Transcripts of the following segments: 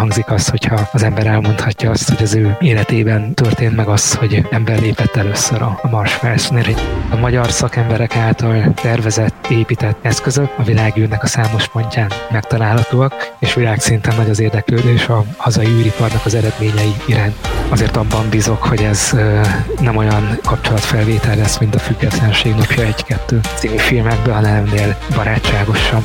hangzik az, hogyha az ember elmondhatja azt, hogy az ő életében történt meg az, hogy ember lépett először a Mars felszínére. A magyar szakemberek által tervezett, épített eszközök a világűrnek a számos pontján megtalálhatóak, és világszinten nagy az érdeklődés a hazai űriparnak az eredményei iránt. Azért abban bízok, hogy ez nem olyan kapcsolatfelvétel lesz, mint a Függetlenség napja 1-2 című filmekben, hanem ennél barátságosabb.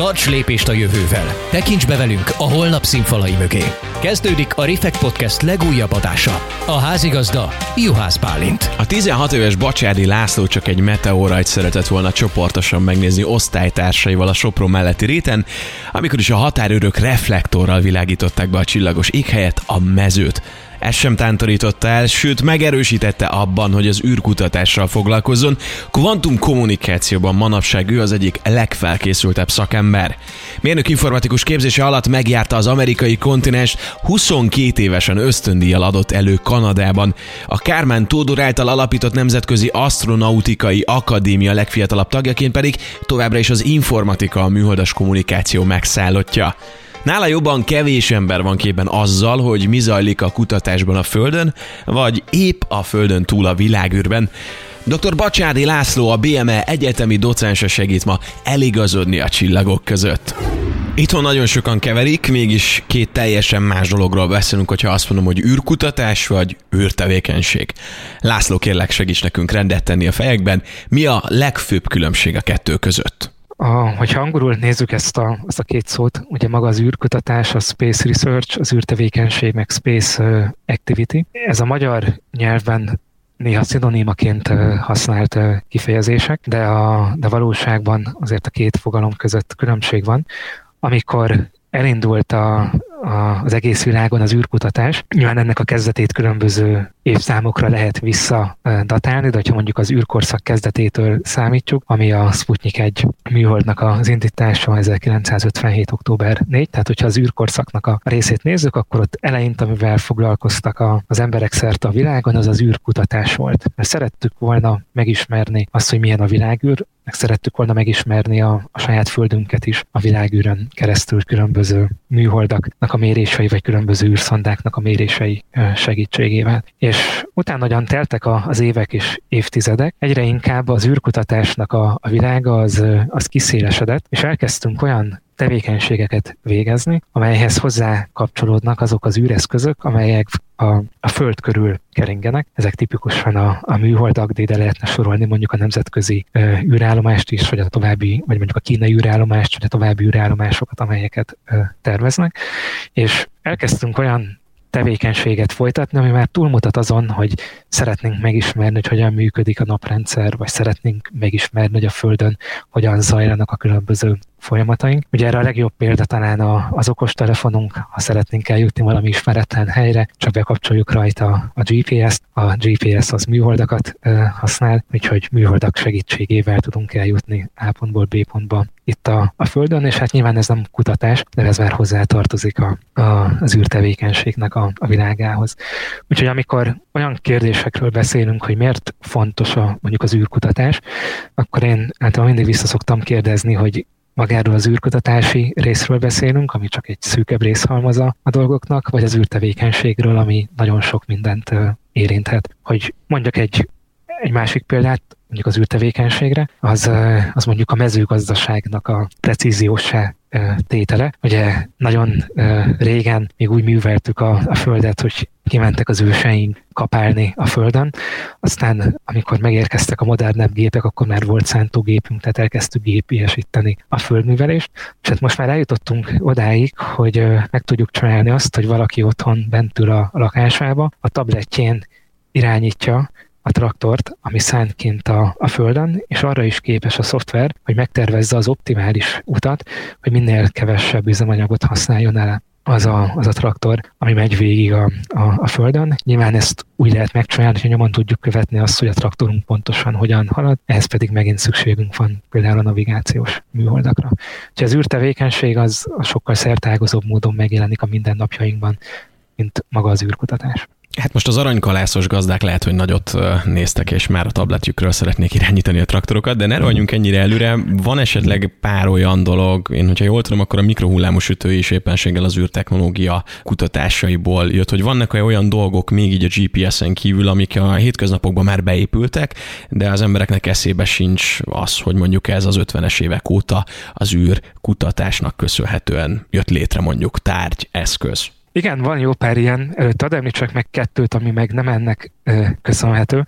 Tarts lépést a jövővel! Tekints be velünk a holnap színfalai mögé! Kezdődik a Refekt Podcast legújabb adása. A házigazda Juhász Bálint. A 16 éves Bacsádi László csak egy meteorajt szeretett volna csoportosan megnézni osztálytársaival a Sopron melletti réten, amikor is a határőrök reflektorral világították be a csillagos éghelyet, a mezőt. Ez sem tántorította el, sőt megerősítette abban, hogy az űrkutatással foglalkozzon. Kvantum kommunikációban manapság ő az egyik legfelkészültebb szakember. Mérnök informatikus képzése alatt megjárta az amerikai kontinens, 22 évesen ösztöndíjjal adott elő Kanadában. A Kármán Tódor által alapított Nemzetközi Astronautikai Akadémia legfiatalabb tagjaként pedig továbbra is az informatika a műholdas kommunikáció megszállottja. Nála jobban kevés ember van képen azzal, hogy mi zajlik a kutatásban a Földön, vagy épp a Földön túl a világűrben. Dr. Bacsádi László, a BME egyetemi docense segít ma eligazodni a csillagok között. Itthon nagyon sokan keverik, mégis két teljesen más dologról beszélünk, hogyha azt mondom, hogy űrkutatás vagy űrtevékenység. László, kérlek segíts nekünk rendet tenni a fejekben. Mi a legfőbb különbség a kettő között? A, hogyha angolul nézzük ezt a, ezt a két szót, ugye maga az űrkutatás, a space research, az űrtevékenység, meg space activity. Ez a magyar nyelven néha szinonimaként használt kifejezések, de, a, de valóságban azért a két fogalom között különbség van. Amikor elindult a, az egész világon az űrkutatás. Nyilván ennek a kezdetét különböző évszámokra lehet visszadatálni, de ha mondjuk az űrkorszak kezdetétől számítjuk, ami a Sputnik egy műholdnak az indítása 1957. október 4, tehát hogyha az űrkorszaknak a részét nézzük, akkor ott eleint, amivel foglalkoztak a, az emberek szerte a világon, az az űrkutatás volt. Mert szerettük volna megismerni azt, hogy milyen a világűr, meg szerettük volna megismerni a, a saját földünket is a világűrön keresztül különböző műholdaknak a mérései, vagy különböző űrszondáknak a mérései segítségével. És utána nagyon teltek az évek és évtizedek, egyre inkább az űrkutatásnak a, a világa az, az kiszélesedett, és elkezdtünk olyan tevékenységeket végezni, amelyhez hozzá kapcsolódnak azok az űreszközök, amelyek a, a Föld körül keringenek. Ezek tipikusan a, a műholdak, de ide lehetne sorolni mondjuk a nemzetközi ö, űrállomást is, vagy a további, vagy mondjuk a kínai űrállomást, vagy a további űrállomásokat, amelyeket ö, terveznek. És elkezdtünk olyan tevékenységet folytatni, ami már túlmutat azon, hogy szeretnénk megismerni, hogy hogyan működik a naprendszer, vagy szeretnénk megismerni, hogy a Földön hogyan zajlanak a különböző folyamataink. Ugye erre a legjobb példa talán az okostelefonunk, ha szeretnénk eljutni valami ismeretlen helyre, csak bekapcsoljuk rajta a GPS-t. A GPS az műholdakat használ, úgyhogy műholdak segítségével tudunk eljutni A pontból B pontba itt a, a Földön, és hát nyilván ez nem kutatás, de ez már hozzátartozik a, a, az űrtevékenységnek a, a világához. Úgyhogy amikor olyan kérdésekről beszélünk, hogy miért fontos a, mondjuk az űrkutatás, akkor én általában mindig vissza szoktam kérdezni, hogy magáról az űrkutatási részről beszélünk, ami csak egy szűkebb részhalmaza a dolgoknak, vagy az űrtevékenységről, ami nagyon sok mindent érinthet. Hogy mondjak egy, egy másik példát, mondjuk az űrtevékenységre, az, az mondjuk a mezőgazdaságnak a precíziósá tétele. Ugye nagyon régen még úgy műveltük a, a Földet, hogy kimentek az őseink kapálni a Földön. Aztán, amikor megérkeztek a modernebb gépek, akkor már volt szántógépünk, tehát elkezdtük gépiesíteni a földművelést. És hát most már eljutottunk odáig, hogy meg tudjuk csinálni azt, hogy valaki otthon bentül a lakásába, a tabletjén irányítja a traktort, ami szánt kint a, a földön, és arra is képes a szoftver, hogy megtervezze az optimális utat, hogy minél kevesebb üzemanyagot használjon el az a, az a traktor, ami megy végig a, a, a Földön. Nyilván ezt úgy lehet megcsinálni, hogy nyomon tudjuk követni azt, hogy a traktorunk pontosan hogyan halad, ehhez pedig megint szükségünk van például a navigációs műholdakra. Úgyhogy az űrtevékenység az, sokkal szertágozóbb módon megjelenik a mindennapjainkban, mint maga az űrkutatás. Hát most az aranykalászos gazdák lehet, hogy nagyot néztek, és már a tabletjükről szeretnék irányítani a traktorokat, de ne rohanjunk ennyire előre. Van esetleg pár olyan dolog, én hogyha jól tudom, akkor a mikrohullámú sütő is éppenséggel az űrtechnológia kutatásaiból jött, hogy vannak olyan dolgok még így a GPS-en kívül, amik a hétköznapokban már beépültek, de az embereknek eszébe sincs az, hogy mondjuk ez az 50-es évek óta az űr kutatásnak köszönhetően jött létre mondjuk tárgy, eszköz. Igen, van jó pár ilyen. Előtt ad említsek meg kettőt, ami meg nem ennek ö, köszönhető,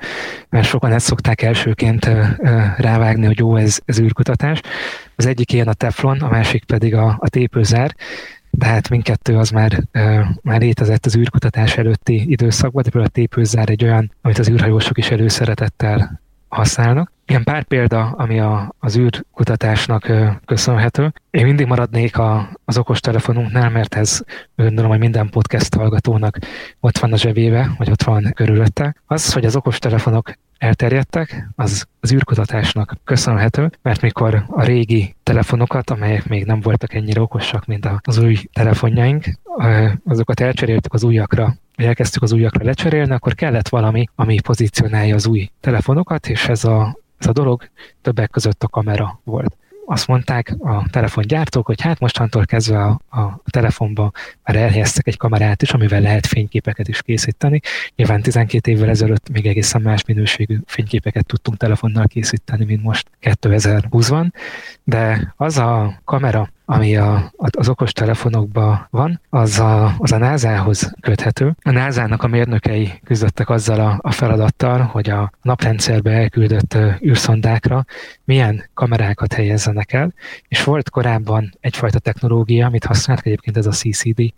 mert sokan ezt szokták elsőként ö, ö, rávágni, hogy jó, ez, ez űrkutatás. Az egyik ilyen a teflon, a másik pedig a, a tépőzár de hát mindkettő az már, ö, már létezett az űrkutatás előtti időszakban, de például a tépőzár egy olyan, amit az űrhajósok is előszeretettel használnak. Ilyen pár példa, ami a, az űrkutatásnak köszönhető. Én mindig maradnék a, az okostelefonunknál, mert ez gondolom, hogy minden podcast hallgatónak ott van a zsebébe, vagy ott van körülötte. Az, hogy az okostelefonok elterjedtek, az az űrkutatásnak köszönhető, mert mikor a régi telefonokat, amelyek még nem voltak ennyire okosak, mint az új telefonjaink, azokat elcseréltük az újakra, elkezdtük az újakra lecserélni, akkor kellett valami, ami pozícionálja az új telefonokat, és ez a, ez a dolog többek között a kamera volt azt mondták a telefongyártók, hogy hát mostantól kezdve a, a telefonba már elhelyeztek egy kamerát is, amivel lehet fényképeket is készíteni. Nyilván 12 évvel ezelőtt még egészen más minőségű fényképeket tudtunk telefonnal készíteni, mint most 2020-ban, de az a kamera, ami a, az okos telefonokban van, az a, az a NASA-hoz köthető. A NASA-nak a mérnökei küzdöttek azzal a, a feladattal, hogy a naprendszerbe elküldött űrszondákra milyen kamerákat helyezzenek el, és volt korábban egyfajta technológia, amit használtak egyébként ez a CCD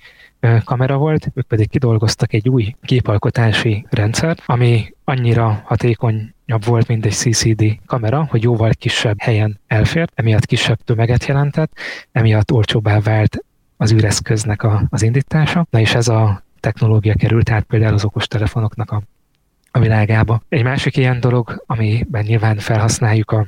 kamera volt, ők pedig kidolgoztak egy új képalkotási rendszert, ami annyira hatékonyabb volt, mint egy CCD kamera, hogy jóval kisebb helyen elfért, emiatt kisebb tömeget jelentett, emiatt olcsóbbá vált az űreszköznek a, az indítása. Na és ez a technológia került át például az okostelefonoknak a, a világába. Egy másik ilyen dolog, amiben nyilván felhasználjuk a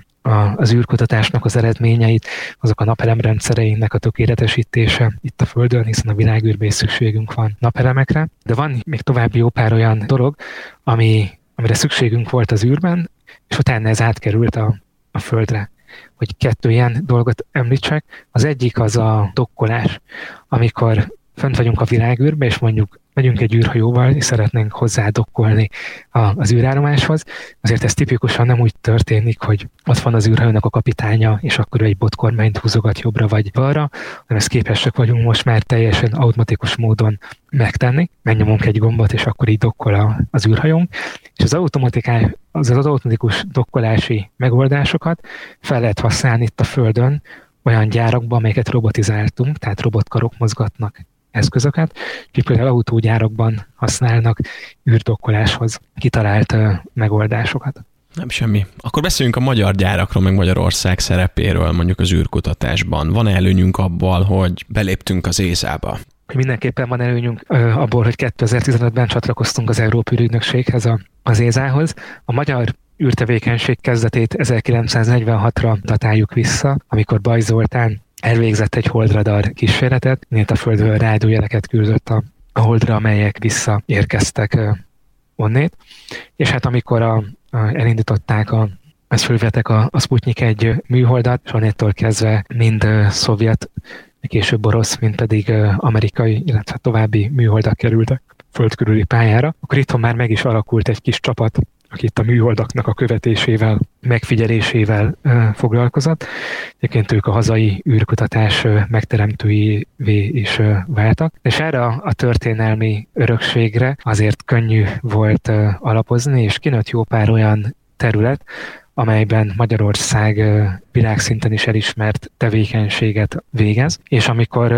az űrkutatásnak az eredményeit, azok a napelemrendszereinknek a tökéletesítése itt a Földön, hiszen a világűrben is szükségünk van napelemekre. De van még további jó pár olyan dolog, ami, amire szükségünk volt az űrben, és utána ez átkerült a, a Földre hogy kettő ilyen dolgot említsek. Az egyik az a dokkolás, amikor fönt vagyunk a világűrbe, és mondjuk megyünk egy űrhajóval, és szeretnénk hozzádokkolni az űrállomáshoz. Azért ez tipikusan nem úgy történik, hogy ott van az űrhajónak a kapitánya, és akkor ő egy botkormányt húzogat jobbra vagy balra, hanem ezt képesek vagyunk most már teljesen automatikus módon megtenni. Megnyomunk egy gombot, és akkor így dokkol az űrhajónk. És az automatiká, az, az automatikus dokkolási megoldásokat fel lehet használni itt a Földön, olyan gyárakban, amelyeket robotizáltunk, tehát robotkarok mozgatnak eszközöket, akik például autógyárokban használnak űrdokkoláshoz kitalált megoldásokat. Nem semmi. Akkor beszéljünk a magyar gyárakról, meg Magyarország szerepéről mondjuk az űrkutatásban. Van előnyünk abból, hogy beléptünk az ÉSA-ba? Mindenképpen van előnyünk abból, hogy 2015-ben csatlakoztunk az Európai Ügynökséghez, az ÉSA-hoz. A magyar űrtevékenység kezdetét 1946-ra datáljuk vissza, amikor Baj Zoltán elvégzett egy holdradar kísérletet, mint a Földről rádiójeleket küldött a, holdra, amelyek visszaérkeztek onnét. És hát amikor a, a, elindították a ezt fölvetek a, a Sputnik egy műholdat, és onnétól kezdve mind szovjet, később orosz, mint pedig amerikai, illetve további műholdak kerültek földkörüli pályára, akkor itthon már meg is alakult egy kis csapat, aki itt a műholdaknak a követésével, megfigyelésével foglalkozott. Egyébként ők a hazai űrkutatás megteremtőivé is váltak. És erre a történelmi örökségre azért könnyű volt alapozni, és kinőtt jó pár olyan terület, amelyben Magyarország világszinten is elismert tevékenységet végez, és amikor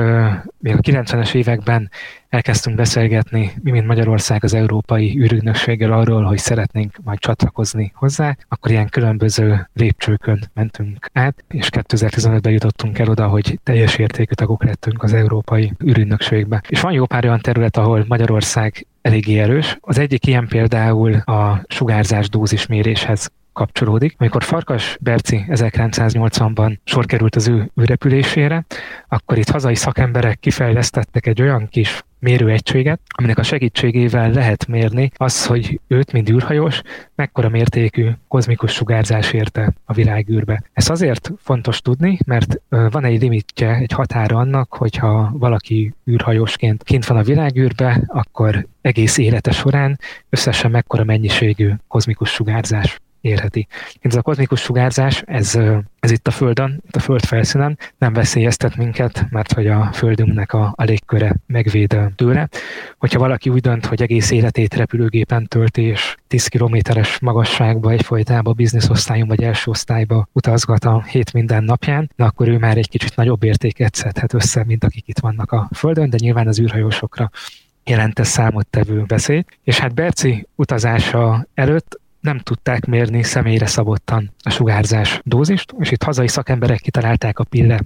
még a 90-es években elkezdtünk beszélgetni, mi mint Magyarország az Európai űrügynökséggel arról, hogy szeretnénk majd csatlakozni hozzá, akkor ilyen különböző lépcsőkön mentünk át, és 2015-ben jutottunk el oda, hogy teljes értékű tagok lettünk az Európai űrügynökségbe. És van jó pár olyan terület, ahol Magyarország eléggé erős. Az egyik ilyen például a sugárzás dózisméréshez kapcsolódik. Amikor Farkas Berci 1980-ban sor került az ő űrrepülésére, akkor itt hazai szakemberek kifejlesztettek egy olyan kis mérőegységet, aminek a segítségével lehet mérni az, hogy őt, mint űrhajós, mekkora mértékű kozmikus sugárzás érte a világűrbe. Ez azért fontos tudni, mert van egy limitje, egy határa annak, hogyha valaki űrhajósként kint van a világűrbe, akkor egész élete során összesen mekkora mennyiségű kozmikus sugárzás érheti. Ez a kozmikus sugárzás, ez, ez itt a Földön, itt a Föld felszínen nem veszélyeztet minket, mert hogy a Földünknek a, a légköre megvéd tőle. Hogyha valaki úgy dönt, hogy egész életét repülőgépen tölti, és 10 kilométeres magasságba, egyfolytában bizniszosztályon vagy első osztályba utazgat a hét minden napján, na akkor ő már egy kicsit nagyobb értéket szedhet össze, mint akik itt vannak a Földön, de nyilván az űrhajósokra jelente számottevő veszélyt. És hát Berci utazása előtt nem tudták mérni személyre szabottan a sugárzás dózist, és itt hazai szakemberek kitalálták a pille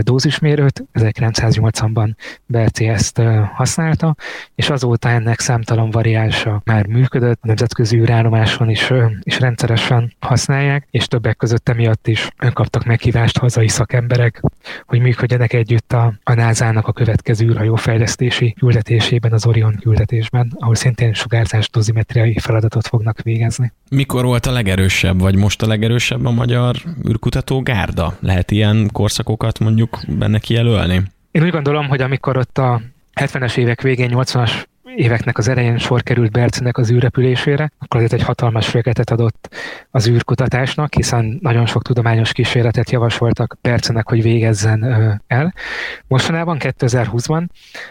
dózismérőt, 1980-ban BLC ezt használta, és azóta ennek számtalan variánsa már működött, a nemzetközi űrállomáson is, is rendszeresen használják, és többek között emiatt is kaptak meghívást hazai szakemberek, hogy működjenek együtt a, a NASA-nak a következő űrhajó fejlesztési küldetésében, az Orion küldetésben, ahol szintén sugárzás dozimetriai feladatot fognak végezni létezni. Mikor volt a legerősebb, vagy most a legerősebb a magyar űrkutató gárda? Lehet ilyen korszakokat mondjuk benne kijelölni? Én úgy gondolom, hogy amikor ott a 70-es évek végén, 80-as éveknek az elején sor került Bercinek az űrrepülésére, akkor azért egy hatalmas féketet adott az űrkutatásnak, hiszen nagyon sok tudományos kísérletet javasoltak Bercinek, hogy végezzen el. Mostanában 2020-ban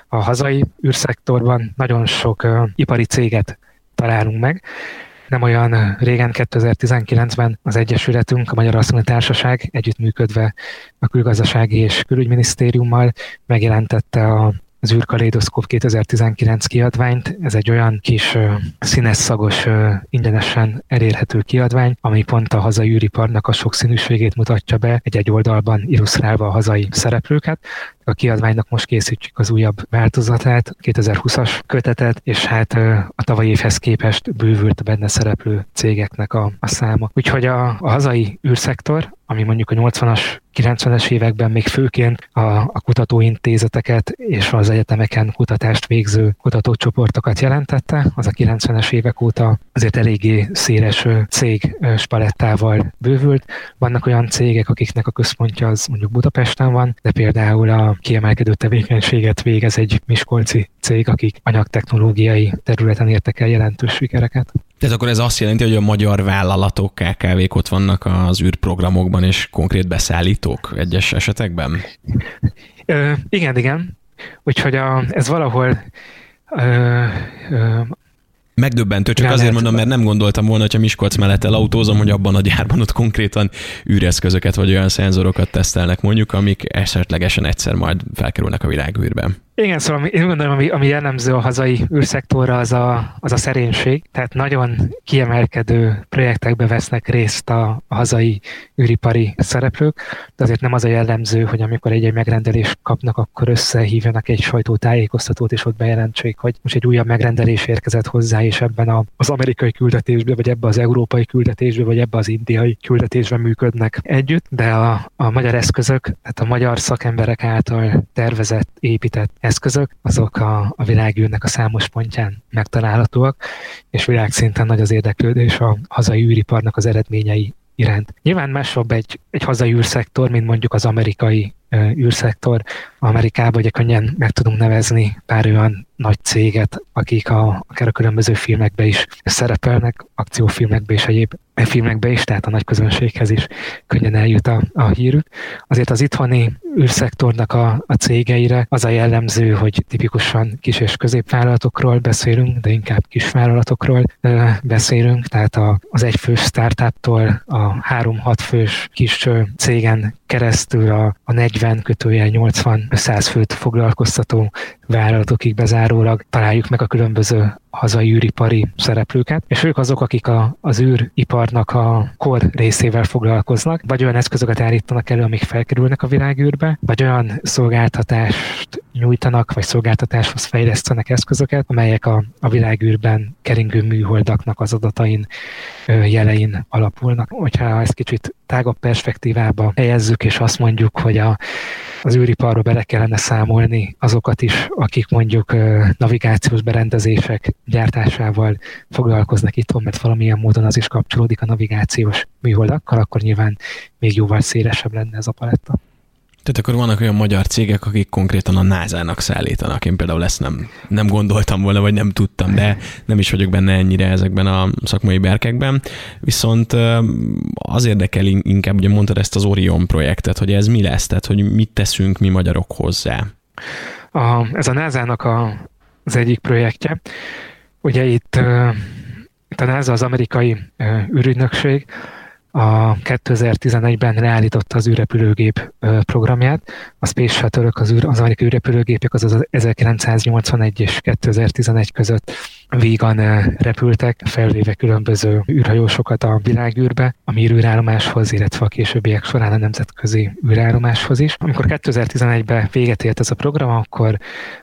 a hazai űrszektorban nagyon sok ipari céget találunk meg, nem olyan régen, 2019-ben az Egyesületünk, a Magyar Asztalmi Társaság együttműködve a külgazdasági és külügyminisztériummal megjelentette a az űrkalédoszkóp 2019 kiadványt. Ez egy olyan kis színes szagos, ingyenesen elérhető kiadvány, ami pont a hazai űriparnak a sokszínűségét mutatja be, egy-egy oldalban illusztrálva a hazai szereplőket. A kiadványnak most készítjük az újabb változatát, 2020-as kötetet, és hát a tavalyi évhez képest bővült a benne szereplő cégeknek a, a száma. Úgyhogy a, a hazai űrszektor, ami mondjuk a 80-as 90-es években még főként a, a kutatóintézeteket és az egyetemeken kutatást végző kutatócsoportokat jelentette. Az a 90-es évek óta azért eléggé széles cég spalettával bővült. Vannak olyan cégek, akiknek a központja az mondjuk Budapesten van, de például a kiemelkedő tevékenységet végez egy miskolci cég, akik anyagtechnológiai területen értek el jelentős sikereket. Tehát akkor ez azt jelenti, hogy a magyar vállalatok, KKV-k ott vannak az űrprogramokban és konkrét beszállítók egyes esetekben? Ö, igen, igen. Úgyhogy a, ez valahol ö, ö, Megdöbbentő, csak azért mondom, mert nem gondoltam volna, hogyha Miskolc mellett elautózom, hogy abban a gyárban ott konkrétan űreszközöket vagy olyan szenzorokat tesztelnek mondjuk, amik esetlegesen egyszer majd felkerülnek a világűrbe. Igen, szóval én gondolom, ami, ami jellemző a hazai űrszektorra, az a, az a szerénység. Tehát nagyon kiemelkedő projektekbe vesznek részt a, a hazai űripari szereplők, de azért nem az a jellemző, hogy amikor egy-egy megrendelést kapnak, akkor összehívjanak egy sajtótájékoztatót, és ott bejelentsék, hogy most egy újabb megrendelés érkezett hozzá, és ebben a, az amerikai küldetésbe, vagy ebbe az európai küldetésbe, vagy ebbe az indiai küldetésbe működnek együtt, de a, a magyar eszközök, tehát a magyar szakemberek által tervezett, épített eszközök, azok a, a világűrnek a számos pontján megtalálhatóak, és világszinten nagy az érdeklődés a hazai űriparnak az eredményei iránt. Nyilván másabb egy, egy hazai űrszektor, mint mondjuk az amerikai űrszektor. Amerikában ugye könnyen meg tudunk nevezni pár olyan nagy céget, akik a, akár a különböző filmekbe is szerepelnek, akciófilmekbe és egyéb filmekbe is, tehát a nagy közönséghez is könnyen eljut a, a hírük. Azért az itthoni űrszektornak a, a cégeire az a jellemző, hogy tipikusan kis és középvállalatokról beszélünk, de inkább kisvállalatokról ö, beszélünk, tehát a, az egyfős startuptól a három-hat fős kis cégen keresztül a, a 40 kötője 80-100 főt foglalkoztató vállalatokig bezárólag találjuk meg a különböző hazai űripari szereplőket, és ők azok, akik a, az űriparnak a kor részével foglalkoznak, vagy olyan eszközöket állítanak elő, amik felkerülnek a világűrbe, vagy olyan szolgáltatást nyújtanak, vagy szolgáltatáshoz fejlesztenek eszközöket, amelyek a, a világűrben keringő műholdaknak az adatain, jelein alapulnak. Hogyha ezt kicsit tágabb perspektívába helyezzük, és azt mondjuk, hogy a, az űriparba bele kellene számolni azokat is, akik mondjuk navigációs berendezések gyártásával foglalkoznak itthon, mert valamilyen módon az is kapcsolódik a navigációs műholdakkal, akkor nyilván még jóval szélesebb lenne ez a paletta. Tehát akkor vannak olyan magyar cégek, akik konkrétan a NASA-nak szállítanak. Én például ezt nem, nem gondoltam volna, vagy nem tudtam, de nem is vagyok benne ennyire ezekben a szakmai berkekben. Viszont az érdekel inkább, ugye mondtad ezt az Orion projektet, hogy ez mi lesz, tehát hogy mit teszünk mi magyarok hozzá. A, ez a NASA-nak a, az egyik projektje. Ugye itt, itt a NASA az amerikai űrügynökség, a 2011-ben leállította az űrrepülőgép programját. A Space Shuttle, az, űr, az amerikai űrrepülőgépek az, az 1981 és 2011 között vígan repültek, felvéve különböző űrhajósokat a világűrbe, a Mir űrállomáshoz, illetve a későbbiek során a nemzetközi űrállomáshoz is. Amikor 2011-ben véget ért ez a program, akkor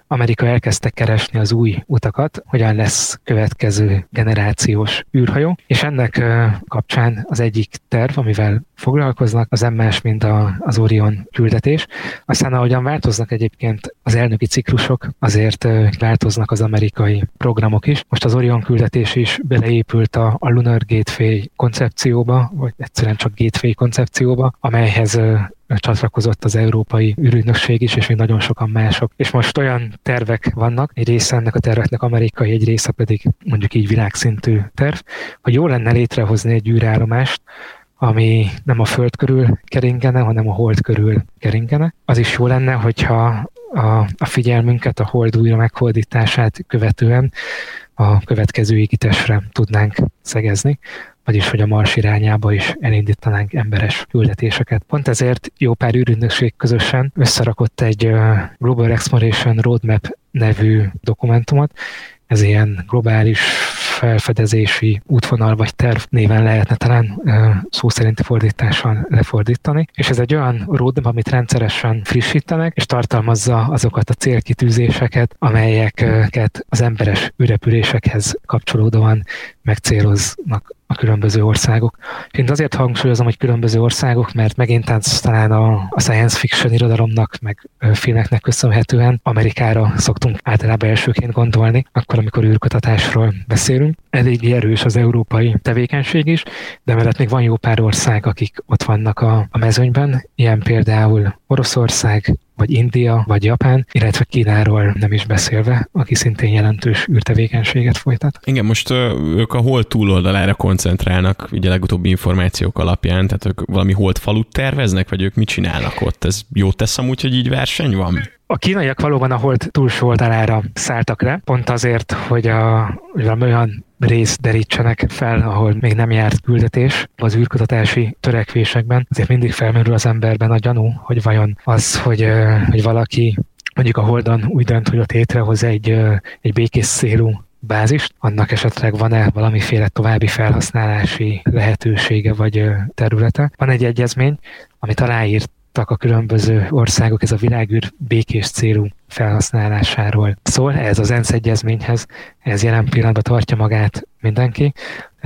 Amerika elkezdte keresni az új utakat, hogyan lesz következő generációs űrhajó, és ennek kapcsán az egyik terv, amivel foglalkoznak, az MS, mint a, az Orion küldetés. Aztán ahogyan változnak egyébként az elnöki ciklusok, azért változnak az amerikai programok is. Most az Orion küldetés is beleépült a, a Lunar Gateway koncepcióba, vagy egyszerűen csak Gateway koncepcióba, amelyhez csatlakozott az Európai űrügynökség is, és még nagyon sokan mások. És most olyan tervek vannak, egy része ennek a terveknek amerikai, egy része pedig mondjuk így világszintű terv, hogy jó lenne létrehozni egy űrállomást, ami nem a Föld körül keringene, hanem a Hold körül keringene. Az is jó lenne, hogyha a, a figyelmünket a Hold újra meghódítását követően a következő égitesre tudnánk szegezni, vagyis hogy a Mars irányába is elindítanánk emberes küldetéseket. Pont ezért jó pár űrügynökség közösen összerakott egy Global Exploration Roadmap nevű dokumentumot, ez ilyen globális felfedezési útvonal vagy terv néven lehetne talán szó szerinti fordítással lefordítani. És ez egy olyan roadmap, amit rendszeresen frissítenek, és tartalmazza azokat a célkitűzéseket, amelyeket az emberes ürepülésekhez kapcsolódóan megcéloznak a különböző országok. Én azért hangsúlyozom, hogy különböző országok, mert megint talán a, a science fiction irodalomnak, meg filmeknek köszönhetően Amerikára szoktunk általában elsőként gondolni, akkor, amikor űrkutatásról beszélünk. Elég erős az európai tevékenység is, de mellett még van jó pár ország, akik ott vannak a, a mezőnyben, ilyen például Oroszország, vagy India, vagy Japán, illetve Kínáról nem is beszélve, aki szintén jelentős űrtevékenységet folytat. Igen, most ők a hold túloldalára koncentrálnak, ugye legutóbbi információk alapján, tehát ők valami hold falut terveznek, vagy ők mit csinálnak ott? Ez jó tesz amúgy, hogy így verseny van? A kínaiak valóban a hold túlsó oldalára szálltak le, pont azért, hogy a, valami olyan részt derítsenek fel, ahol még nem járt küldetés az űrkutatási törekvésekben. Azért mindig felmerül az emberben a gyanú, hogy vajon az, hogy, hogy valaki mondjuk a Holdon úgy dönt, hogy ott létrehoz egy, egy békés szélú bázist, annak esetleg van-e valamiféle további felhasználási lehetősége vagy területe. Van egy egyezmény, amit aláírt a különböző országok, ez a világűr békés célú felhasználásáról szól. Ez az ENSZ egyezményhez, ez jelen pillanatban tartja magát mindenki.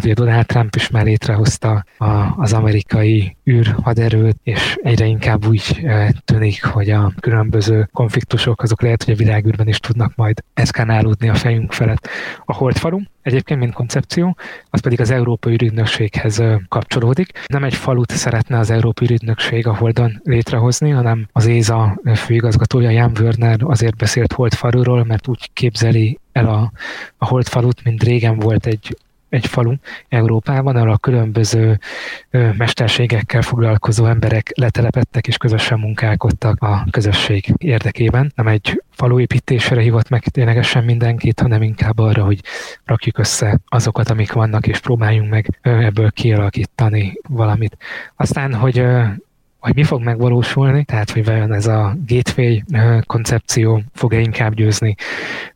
Ugye Donald Trump is már létrehozta a, az amerikai űrhaderőt, és egyre inkább úgy tűnik, hogy a különböző konfliktusok azok lehet, hogy a világűrben is tudnak majd eszkánálódni a fejünk felett. A holdfalu egyébként, mint koncepció, az pedig az Európai Ürügynökséghez kapcsolódik. Nem egy falut szeretne az Európai Ürügynökség a Holdon létrehozni, hanem az ÉZA főigazgatója Jan Wörner azért beszélt Holdfaluról, mert úgy képzeli el a, a Holdfalut, mint régen volt egy egy falu Európában, ahol a különböző mesterségekkel foglalkozó emberek letelepettek és közösen munkálkodtak a közösség érdekében. Nem egy faluépítésre hívott meg ténylegesen mindenkit, hanem inkább arra, hogy rakjuk össze azokat, amik vannak, és próbáljunk meg ebből kialakítani valamit. Aztán, hogy hogy mi fog megvalósulni, tehát hogy vajon ez a gateway koncepció fog-e inkább győzni,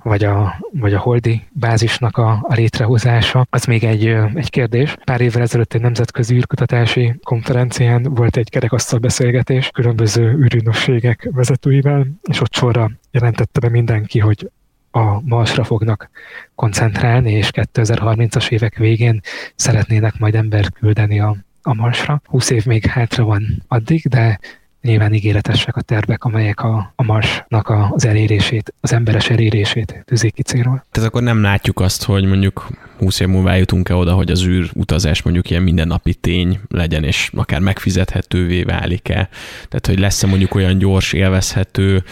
vagy a, vagy a holdi bázisnak a, a létrehozása, az még egy, egy kérdés. Pár évvel ezelőtt egy nemzetközi űrkutatási konferencián volt egy kerekasztal beszélgetés különböző űrügynökségek vezetőivel, és ott sorra jelentette be mindenki, hogy a Marsra fognak koncentrálni, és 2030-as évek végén szeretnének majd embert küldeni a, a Marsra. 20 év még hátra van addig, de nyilván ígéretesek a tervek, amelyek a, a Marsnak az elérését, az emberes elérését tűzik ki célról. Tehát akkor nem látjuk azt, hogy mondjuk 20 év múlva eljutunk-e oda, hogy az űr utazás mondjuk ilyen mindennapi tény legyen, és akár megfizethetővé válik-e. Tehát, hogy lesz-e mondjuk olyan gyors, élvezhető,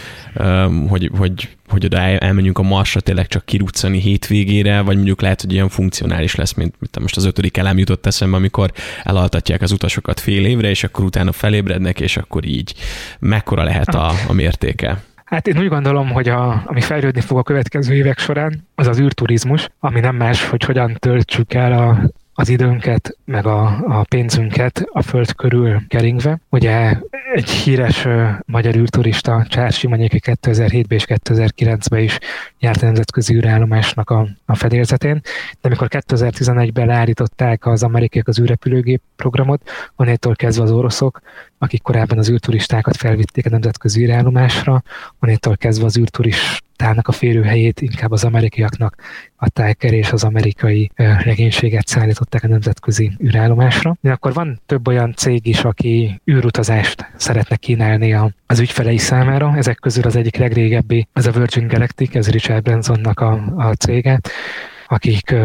hogy, hogy hogy oda elmenjünk a Marsra tényleg csak kiruccani hétvégére, vagy mondjuk lehet, hogy ilyen funkcionális lesz, mint, mint most az ötödik elem jutott eszembe, amikor elaltatják az utasokat fél évre, és akkor utána felébrednek, és akkor így mekkora lehet a, a mértéke? Hát én úgy gondolom, hogy a, ami fejlődni fog a következő évek során, az az űrturizmus, ami nem más, hogy hogyan töltsük el a az időnket, meg a, a pénzünket a föld körül keringve. Ugye egy híres uh, magyar űrturista, Csár Simanyéki 2007-ben és 2009-ben is járt a nemzetközi űrállomásnak a, a fedélzetén, de amikor 2011-ben leállították az amerikaiak az űrrepülőgép programot, onnétól kezdve az oroszok, akik korábban az űrturistákat felvitték a nemzetközi űrállomásra, onnétól kezdve az űrturist tának a férőhelyét inkább az amerikaiaknak adták el, és az amerikai legénységet szállították a nemzetközi űrállomásra. De akkor van több olyan cég is, aki űrutazást szeretne kínálni az ügyfelei számára. Ezek közül az egyik legrégebbi, ez a Virgin Galactic, ez Richard Bransonnak a, a cége, akik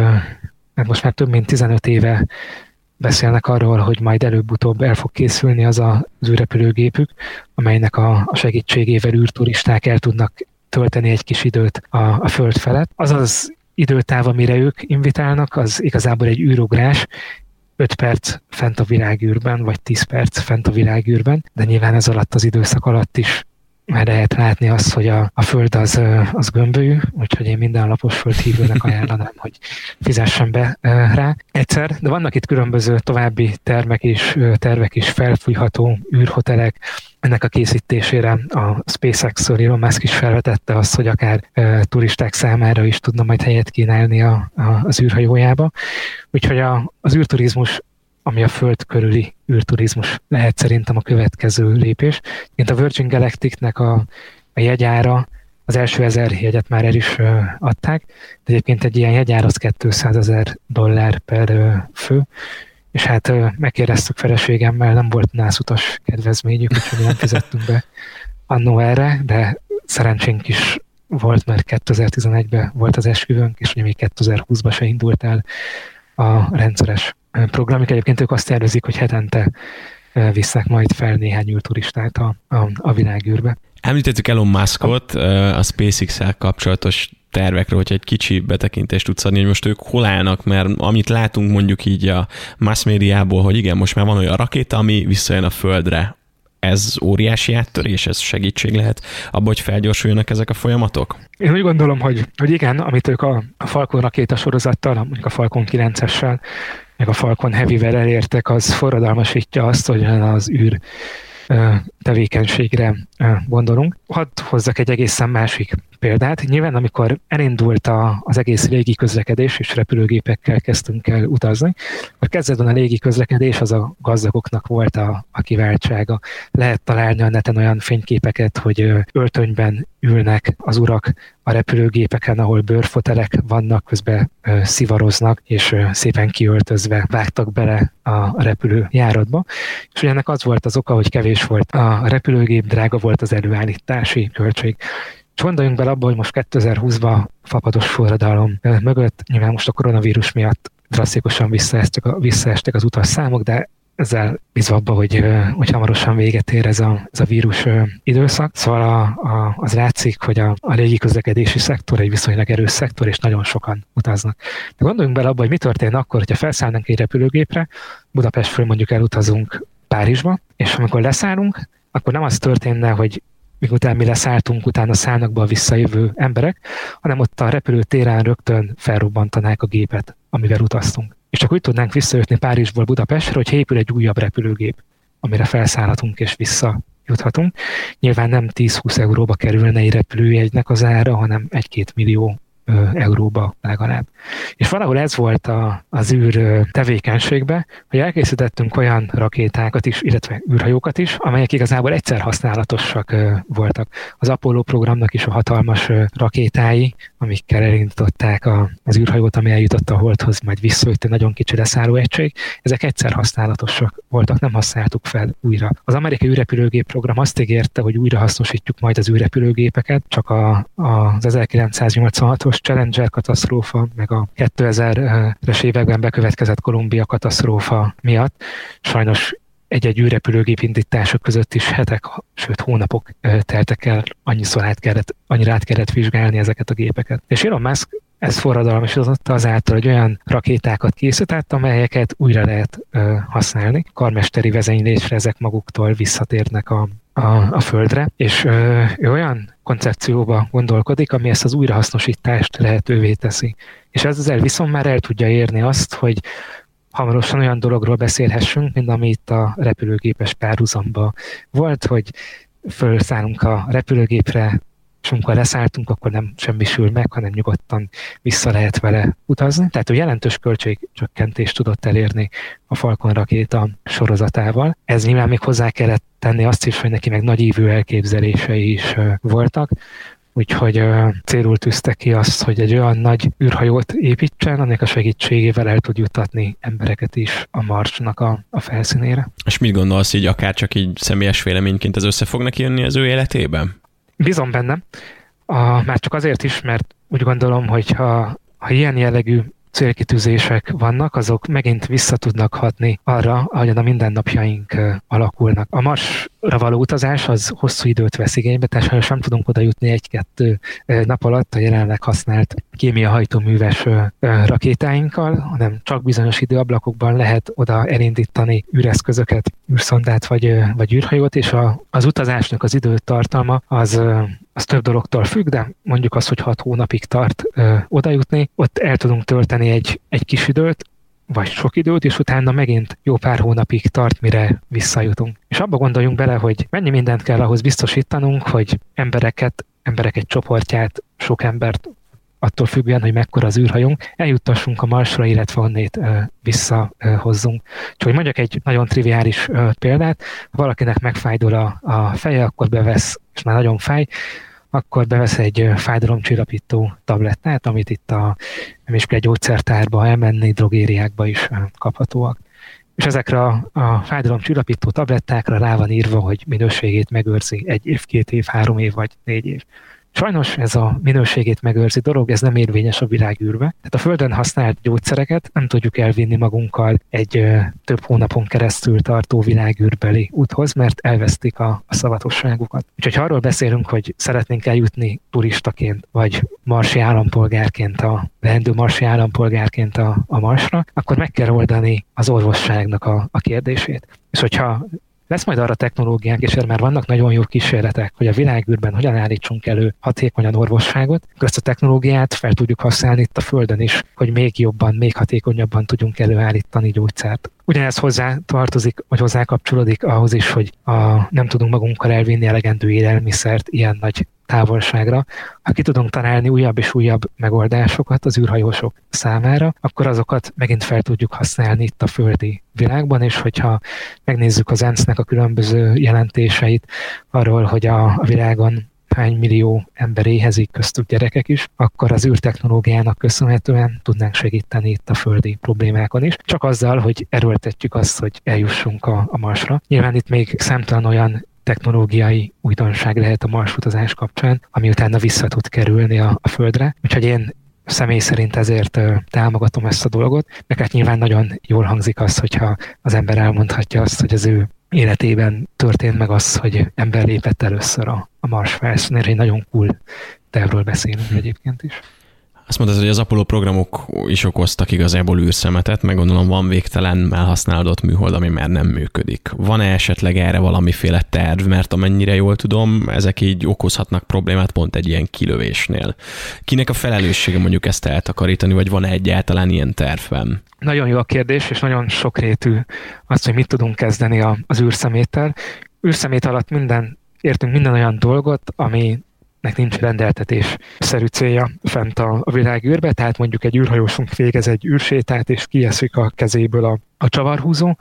hát most már több mint 15 éve beszélnek arról, hogy majd előbb-utóbb el fog készülni az az űrrepülőgépük, amelynek a, a segítségével űrturisták el tudnak tölteni egy kis időt a, a föld felett. Az az időtáv, amire ők invitálnak, az igazából egy űrugrás, 5 perc fent a világűrben, vagy 10 perc fent a világűrben, de nyilván ez alatt az időszak alatt is már lehet látni azt, hogy a, a föld az, az gömbölyű, úgyhogy én minden lapos földhívőnek ajánlanám, hogy fizessen be rá egyszer, de vannak itt különböző további termek és tervek is, felfújható űrhotelek, ennek a készítésére a SpaceX-ről Elon Musk is felvetette azt, hogy akár e, turisták számára is tudna majd helyet kínálni a, a, az űrhajójába. Úgyhogy a, az űrturizmus ami a föld körüli űrturizmus lehet szerintem a következő lépés. Mint a Virgin Galacticnek a, a jegyára, az első ezer jegyet már el is adták, de egyébként egy ilyen jegyár az 200 ezer dollár per fő, és hát uh, megkérdeztük feleségemmel, nem volt nászutas kedvezményük, úgyhogy nem fizettünk be annó erre, de szerencsénk is volt, mert 2011-ben volt az esküvőnk, és ugye még 2020-ban se indult el a rendszeres programjuk. Egyébként ők azt tervezik, hogy hetente visznek majd fel néhány űrturistát a, a, a világűrbe. Említettük Elon Muskot, a SpaceX-el kapcsolatos tervekről, hogyha egy kicsi betekintést tudsz adni, hogy most ők hol állnak, mert amit látunk mondjuk így a mass médiából, hogy igen, most már van olyan rakéta, ami visszajön a Földre. Ez óriási áttörés, ez segítség lehet abban, hogy felgyorsuljanak ezek a folyamatok? Én úgy gondolom, hogy, hogy igen, amit ők a, a Falcon rakéta sorozattal, mondjuk a Falcon 9-essel meg a Falcon Heavy-vel elértek, az forradalmasítja azt, hogy az űr tevékenységre gondolunk. Hadd hozzak egy egészen másik példát. Nyilván, amikor elindult a, az egész légi közlekedés, és repülőgépekkel kezdtünk el utazni, akkor kezdetben a légi közlekedés az a gazdagoknak volt a, a kiváltsága. Lehet találni a neten olyan fényképeket, hogy öltönyben ülnek az urak a repülőgépeken, ahol bőrfotelek vannak, közben ö, szivaroznak, és ö, szépen kiöltözve vágtak bele a repülőjáratba. És ennek az volt az oka, hogy kevés volt a repülőgép, drága volt az előállítási költség. És gondoljunk bele abba, hogy most 2020-ban fapados forradalom mögött, nyilván most a koronavírus miatt drasztikusan visszaestek, a, visszaestek az utasszámok, de ezzel bízva abba, hogy, hogy hamarosan véget ér ez a, ez a vírus időszak. Szóval a, a, az látszik, hogy a, a légiközlekedési szektor egy viszonylag erős szektor, és nagyon sokan utaznak. De gondoljunk bele abba, hogy mi történne akkor, hogyha felszállnánk egy repülőgépre, Budapestről mondjuk elutazunk Párizsba, és amikor leszállunk, akkor nem az történne, hogy miután mi leszálltunk, utána szállnak be a visszajövő emberek, hanem ott a repülőtéren rögtön felrobbantanák a gépet, amivel utaztunk. És csak úgy tudnánk visszajutni Párizsból Budapestre, hogy épül egy újabb repülőgép, amire felszállhatunk és visszajuthatunk. Nyilván nem 10-20 euróba kerülne egy repülőjegynek az ára, hanem 1-2 millió euróba legalább. És valahol ez volt a, az űr tevékenységbe, hogy elkészítettünk olyan rakétákat is, illetve űrhajókat is, amelyek igazából egyszer használatosak voltak. Az Apollo programnak is a hatalmas rakétái, amikkel elindították a, az űrhajót, ami eljutott a Holdhoz, majd visszajött egy nagyon kicsi leszálló egység, ezek egyszer használatosak voltak, nem használtuk fel újra. Az amerikai űrrepülőgép program azt ígérte, hogy újra hasznosítjuk majd az űrrepülőgépeket, csak a, a, az 1986-os halálos Challenger katasztrófa, meg a 2000-es években bekövetkezett Kolumbia katasztrófa miatt sajnos egy-egy űrrepülőgép indítások között is hetek, sőt hónapok teltek el, annyiszor át kellett, annyira át kellett vizsgálni ezeket a gépeket. És Elon Musk ez forradalmasította azáltal, hogy olyan rakétákat készített, amelyeket újra lehet ö, használni. Karmesteri vezénylésre ezek maguktól visszatérnek a, a, a földre, és ö, ő olyan koncepcióba gondolkodik, ami ezt az újrahasznosítást lehetővé teszi. És ezzel viszont már el tudja érni azt, hogy hamarosan olyan dologról beszélhessünk, mint ami itt a repülőgépes párhuzamba volt, hogy felszállunk a repülőgépre, és amikor leszálltunk, akkor nem semmisül meg, hanem nyugodtan vissza lehet vele utazni. Tehát ő jelentős költségcsökkentést tudott elérni a Falcon rakéta sorozatával. Ez nyilván még hozzá kellett tenni azt is, hogy neki meg nagy ívű elképzelései is voltak, úgyhogy célul tűzte ki azt, hogy egy olyan nagy űrhajót építsen, annak a segítségével el tud jutatni embereket is a Marsnak a, a felszínére. És mit gondolsz így, akár csak így személyes véleményként ez össze fog neki jönni az ő életében? Bízom benne, a, már csak azért is, mert úgy gondolom, hogy ha, ha ilyen jellegű célkitűzések vannak, azok megint vissza tudnak hatni arra, ahogyan a mindennapjaink alakulnak. A Marsra való utazás az hosszú időt vesz igénybe, tehát nem tudunk oda jutni egy-kettő nap alatt a jelenleg használt kémia hajtóműves rakétáinkkal, hanem csak bizonyos időablakokban lehet oda elindítani űreszközöket, űrszondát vagy, vagy űrhajót, és a, az utazásnak az időtartalma az az több dologtól függ, de mondjuk az, hogy hat hónapig tart ö, oda jutni, ott el tudunk tölteni egy, egy kis időt, vagy sok időt, és utána megint jó pár hónapig tart, mire visszajutunk. És abba gondoljunk bele, hogy mennyi mindent kell ahhoz biztosítanunk, hogy embereket, emberek egy csoportját, sok embert attól függően, hogy mekkora az űrhajónk, eljuttassunk a Marsra, illetve onnét visszahozzunk. Csak hogy mondjak egy nagyon triviális példát, ha valakinek megfájdul a, a feje, akkor bevesz, és már nagyon fáj, akkor bevesz egy fájdalomcsillapító tablettát, amit itt a nem is kell gyógyszertárba elmenni, drogériákba is kaphatóak. És ezekre a, a fájdalomcsillapító tablettákra rá van írva, hogy minőségét megőrzi egy év, két év, három év vagy négy év. Sajnos ez a minőségét megőrzi dolog, ez nem érvényes a világűrbe. Tehát a Földön használt gyógyszereket nem tudjuk elvinni magunkkal egy ö, több hónapon keresztül tartó világűrbeli úthoz, mert elvesztik a, a szavatosságukat. Úgyhogy ha arról beszélünk, hogy szeretnénk eljutni turistaként, vagy marsi állampolgárként, a leendő marsi állampolgárként a, a Marsra, akkor meg kell oldani az orvosságnak a, a kérdését. És hogyha lesz majd arra technológiánk, és erre már vannak nagyon jó kísérletek, hogy a világűrben hogyan állítsunk elő hatékonyan orvosságot. Ezt a technológiát fel tudjuk használni itt a Földön is, hogy még jobban, még hatékonyabban tudjunk előállítani gyógyszert. Ugyanez hozzá tartozik, vagy hozzá kapcsolódik ahhoz is, hogy a, nem tudunk magunkkal elvinni elegendő élelmiszert ilyen nagy távolságra. Ha ki tudunk találni újabb és újabb megoldásokat az űrhajósok számára, akkor azokat megint fel tudjuk használni itt a földi világban, és hogyha megnézzük az ENSZ-nek a különböző jelentéseit arról, hogy a, világon hány millió ember éhezik, köztük gyerekek is, akkor az űrtechnológiának köszönhetően tudnánk segíteni itt a földi problémákon is. Csak azzal, hogy erőltetjük azt, hogy eljussunk a, a Marsra. Nyilván itt még számtalan olyan technológiai újdonság lehet a marsutazás kapcsán, ami utána vissza tud kerülni a, a Földre. Úgyhogy én személy szerint ezért támogatom ezt a dolgot, meg hát nyilván nagyon jól hangzik az, hogyha az ember elmondhatja azt, hogy az ő életében történt meg az, hogy ember lépett először a, a Mars felszínére, egy nagyon cool tervről beszélünk hm. egyébként is. Azt mondtad, hogy az Apollo programok is okoztak igazából űrszemetet, meg gondolom van végtelen elhasználódott műhold, ami már nem működik. Van-e esetleg erre valamiféle terv, mert amennyire jól tudom, ezek így okozhatnak problémát pont egy ilyen kilövésnél. Kinek a felelőssége mondjuk ezt eltakarítani, vagy van-e egyáltalán ilyen tervben? Nagyon jó a kérdés, és nagyon sokrétű az, hogy mit tudunk kezdeni az űrszeméttel. űrszemét alatt minden értünk minden olyan dolgot, ami nek nincs rendeltetés szerű célja fent a, a világűrbe, tehát mondjuk egy űrhajósunk végez egy űrsétát, és kieszik a kezéből a, a csavarhúzó,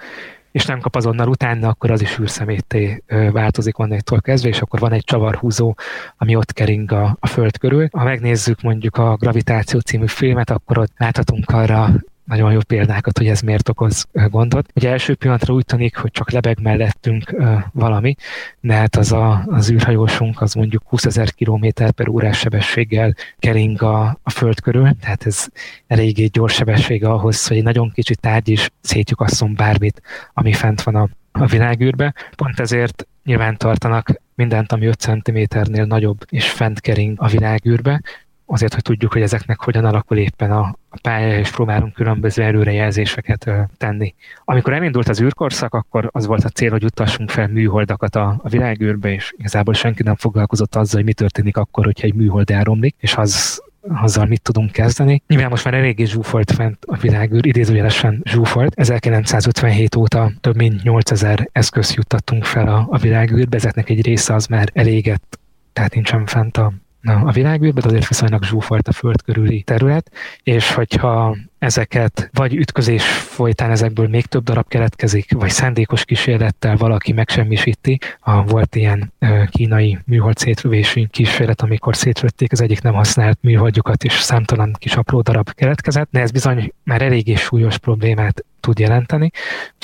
és nem kap azonnal utána, akkor az is űrszemétté változik onnantól kezdve, és akkor van egy csavarhúzó, ami ott kering a, a Föld körül. Ha megnézzük mondjuk a Gravitáció című filmet, akkor ott láthatunk arra nagyon jó példákat, hogy ez miért okoz gondot. Ugye első pillanatra úgy tűnik, hogy csak lebeg mellettünk valami, de hát az a, az űrhajósunk az mondjuk 20 ezer km per órás sebességgel kering a, a föld körül, tehát ez eléggé gyors sebesség ahhoz, hogy egy nagyon kicsi tárgy is szétjukasszon bármit, ami fent van a, a világűrbe. Pont ezért nyilván tartanak mindent, ami 5 cm-nél nagyobb és fent kering a világűrbe, azért, hogy tudjuk, hogy ezeknek hogyan alakul éppen a, a pálya, és próbálunk különböző előrejelzéseket tenni. Amikor elindult az űrkorszak, akkor az volt a cél, hogy utassunk fel műholdakat a, a világűrbe, és igazából senki nem foglalkozott azzal, hogy mi történik akkor, hogyha egy műhold elromlik, és az azzal mit tudunk kezdeni. Nyilván most már eléggé zsúfolt fent a világűr, idézőjelesen zsúfolt. 1957 óta több mint 8000 eszközt juttattunk fel a, a világűrbe, ezeknek egy része az már elégett, tehát nincsen fent a a világűrben, azért viszonylag zsúfolt a föld körüli terület, és hogyha ezeket vagy ütközés folytán ezekből még több darab keletkezik, vagy szándékos kísérlettel valaki megsemmisíti. A, volt ilyen kínai műhold szétrövési kísérlet, amikor szétrötték az egyik nem használt műholdjukat, és számtalan kis apró darab keletkezett, de ez bizony már eléggé súlyos problémát tud jelenteni.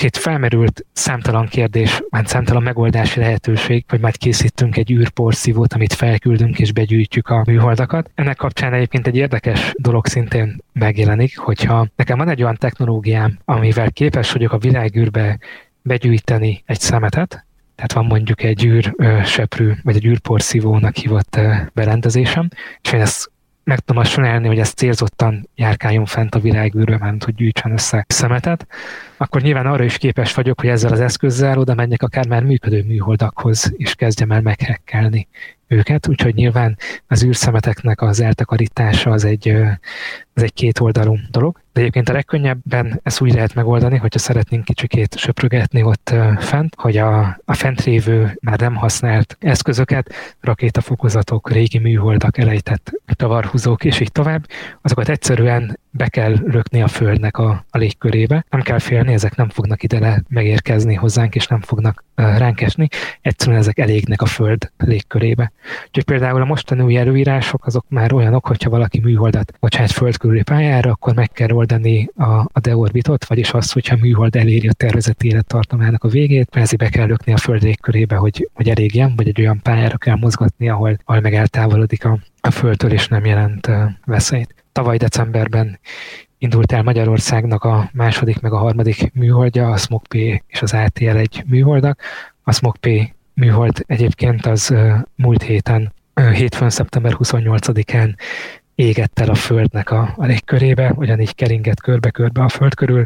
Itt felmerült számtalan kérdés, már számtalan megoldási lehetőség, hogy majd készítünk egy űrporszívót, amit felküldünk és begyűjtjük a műholdakat. Ennek kapcsán egyébként egy érdekes dolog szintén megjelenik, hogyha nekem van egy olyan technológiám, amivel képes vagyok a világűrbe begyűjteni egy szemetet, tehát van mondjuk egy űr seprű, vagy egy űrporszívónak hívott berendezésem, és én ezt meg tudom azt csinálni, hogy ez célzottan járkáljon fent a világűrbe, mert hogy gyűjtsen össze szemetet, akkor nyilván arra is képes vagyok, hogy ezzel az eszközzel oda menjek akár már működő műholdakhoz, és kezdjem el meghekkelni őket, úgyhogy nyilván az űrszemeteknek az eltakarítása az egy, az egy kétoldalú dolog. De egyébként a legkönnyebben ezt úgy lehet megoldani, hogyha szeretnénk kicsikét söprögetni ott fent, hogy a, a fent lévő, már nem használt eszközöket, rakétafokozatok, régi műholdak, elejtett tavarhúzók és így tovább, azokat egyszerűen be kell rökni a Földnek a, a légkörébe. Nem kell félni, ezek nem fognak ide le megérkezni hozzánk, és nem fognak ránk esni. Egyszerűen ezek elégnek a Föld légkörébe. Úgyhogy például a mostani új előírások azok már olyanok, hogyha valaki műholdat bocsánat Föld körüli pályára, akkor meg kell oldani a, a deorbitot, vagyis azt, hogyha műhold eléri a tervezett élettartamának a végét, persze be kell lökni a Föld légkörébe, hogy, hogy elégjen, vagy egy olyan pályára kell mozgatni, ahol, ahol meg eltávolodik a, a Földtől, és nem jelent veszélyt tavaly decemberben indult el Magyarországnak a második meg a harmadik műholdja, a SMOG-P és az ATL egy műholdak. A SMOG-P műhold egyébként az múlt héten, hétfőn szeptember 28-án égett el a Földnek a, a légkörébe, ugyanígy keringett körbe-körbe a Föld körül.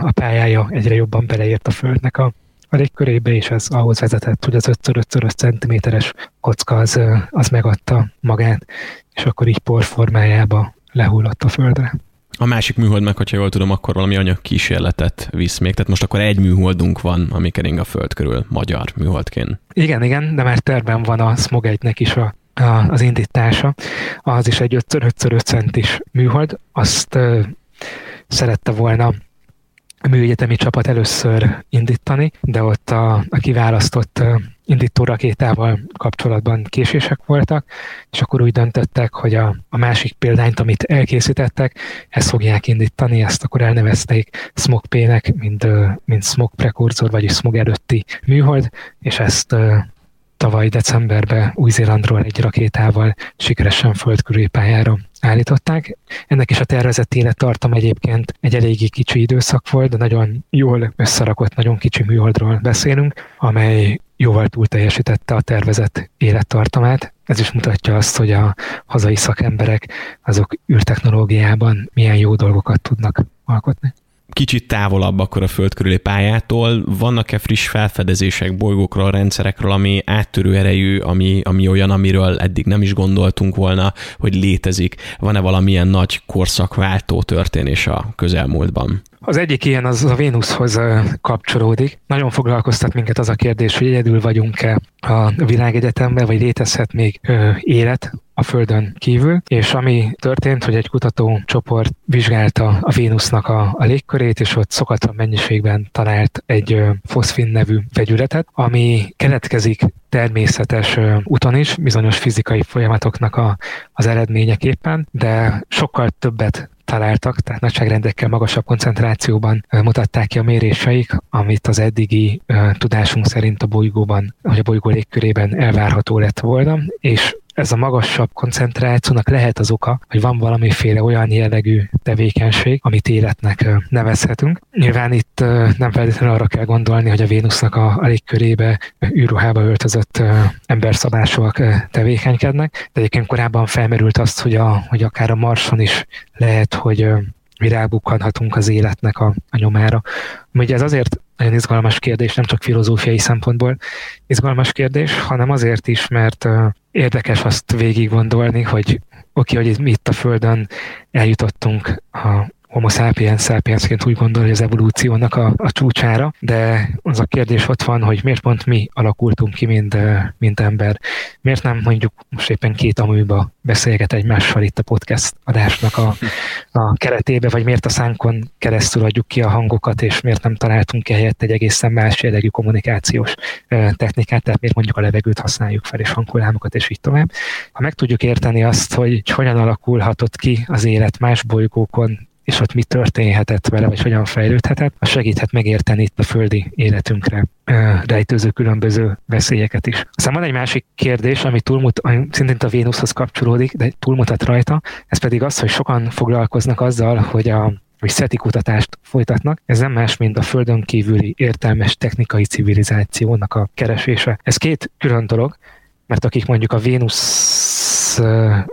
A pályája egyre jobban beleért a Földnek a, a légkörébe, és ez ahhoz vezetett, hogy az 5x5 centiméteres kocka az, az megadta magát, és akkor így por formájába lehullott a földre. A másik műhold meg, hogyha jól tudom, akkor valami anyag kísérletet visz még. Tehát most akkor egy műholdunk van, ami kering a Föld körül, magyar műholdként. Igen, igen, de már terben van a Smog 1-nek is a az indítása, az is egy 5x5 centis műhold, azt szerette volna a műegyetemi csapat először indítani, de ott a, a kiválasztott indító rakétával kapcsolatban késések voltak, és akkor úgy döntöttek, hogy a, a másik példányt, amit elkészítettek, ezt fogják indítani, ezt akkor elnevezték Smog P-nek, mint, mint Smog prekurzor, vagyis Smog előtti műhold, és ezt tavaly decemberben Új-Zélandról egy rakétával sikeresen földkörüli pályára állították. Ennek is a tervezett élettartam egyébként egy eléggé kicsi időszak volt, de nagyon jól összerakott, nagyon kicsi műholdról beszélünk, amely jóval túl teljesítette a tervezett élettartamát. Ez is mutatja azt, hogy a hazai szakemberek azok űrtechnológiában milyen jó dolgokat tudnak alkotni kicsit távolabb akkor a föld körüli pályától. Vannak-e friss felfedezések bolygókról, rendszerekről, ami áttörő erejű, ami, ami olyan, amiről eddig nem is gondoltunk volna, hogy létezik? Van-e valamilyen nagy korszakváltó történés a közelmúltban? Az egyik ilyen az a Vénuszhoz kapcsolódik. Nagyon foglalkoztat minket az a kérdés, hogy egyedül vagyunk-e a világegyetemben, vagy létezhet még élet a Földön kívül, és ami történt, hogy egy kutatócsoport vizsgálta a Vénusznak a, a légkörét, és ott szokatlan mennyiségben talált egy foszfin nevű vegyületet, ami keletkezik természetes úton is, bizonyos fizikai folyamatoknak a, az eredményeképpen, de sokkal többet találtak, tehát nagyságrendekkel magasabb koncentrációban mutatták ki a méréseik, amit az eddigi tudásunk szerint a bolygóban, vagy a bolygó légkörében elvárható lett volna, és ez a magasabb koncentrációnak lehet az oka, hogy van valamiféle olyan jellegű tevékenység, amit életnek nevezhetünk. Nyilván itt nem feltétlenül arra kell gondolni, hogy a Vénusznak a, a légkörébe űrruhába öltözött emberszabásúak tevékenykednek, de egyébként korábban felmerült azt, hogy, a, hogy akár a Marson is lehet, hogy mi rábukkanhatunk az életnek a, a nyomára. Ugye ez azért nagyon izgalmas kérdés, nem csak filozófiai szempontból izgalmas kérdés, hanem azért is, mert érdekes azt végig gondolni, hogy oké, okay, hogy itt a Földön eljutottunk a homo sapiens sapiensként úgy gondol, hogy az evolúciónak a, a csúcsára, de az a kérdés ott van, hogy miért pont mi alakultunk ki, mint, mint ember. Miért nem mondjuk most éppen két aműba beszélget egymással itt a podcast adásnak a, a keretébe, vagy miért a szánkon keresztül adjuk ki a hangokat, és miért nem találtunk ki helyett egy egészen más jellegű kommunikációs technikát, tehát miért mondjuk a levegőt használjuk fel, és hangullámokat, és így tovább. Ha meg tudjuk érteni azt, hogy hogyan alakulhatott ki az élet más bolygókon, és ott mi történhetett vele, vagy hogyan fejlődhetett, az segíthet megérteni itt a földi életünkre rejtőző különböző veszélyeket is. Aztán van egy másik kérdés, ami, túlmut, ami szintén a Vénuszhoz kapcsolódik, de túlmutat rajta, ez pedig az, hogy sokan foglalkoznak azzal, hogy a vagy SETI kutatást folytatnak. Ez nem más, mint a Földön kívüli értelmes technikai civilizációnak a keresése. Ez két külön dolog, mert akik mondjuk a Vénusz